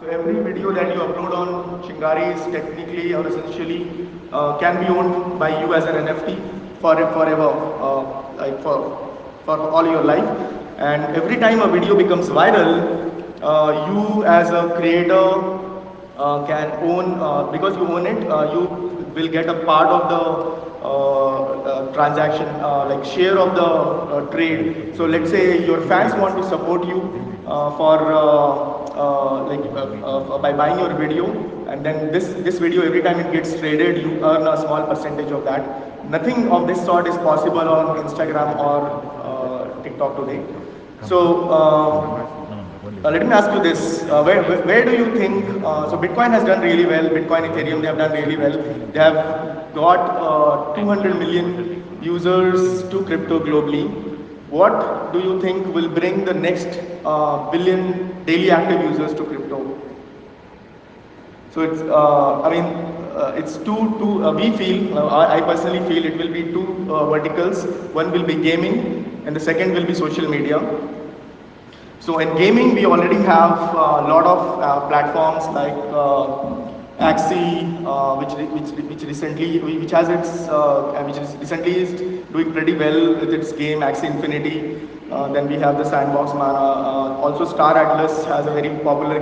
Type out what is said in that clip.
So every video that you upload on Chingari is technically or essentially uh, can be owned by you as an NFT for forever, uh, like for for all your life. And every time a video becomes viral, uh, you as a creator uh, can own uh, because you own it. Uh, you will get a part of the transaction, like share of the trade. So let's say your fans want to support you for uh, like uh, uh, by buying your video, and then this this video every time it gets traded, you earn a small percentage of that. Nothing of this sort is possible on Instagram or uh, TikTok today. So. Uh, let me ask you this: uh, where, where, do you think? Uh, so Bitcoin has done really well. Bitcoin, Ethereum, they have done really well. They have got uh, 200 million users to crypto globally. What do you think will bring the next uh, billion daily active users to crypto? So it's, uh, I mean, uh, it's two, two. Uh, we feel, uh, I I personally feel, it will be two uh, verticals. One will be gaming, and the second will be social media. So in gaming, we already have a lot of uh, platforms like uh, Axie, uh, which, which which recently which has its which is recently is doing pretty well with its game Axie Infinity. Then we have the Sandbox Mana. Also, Star Atlas has a very popular game.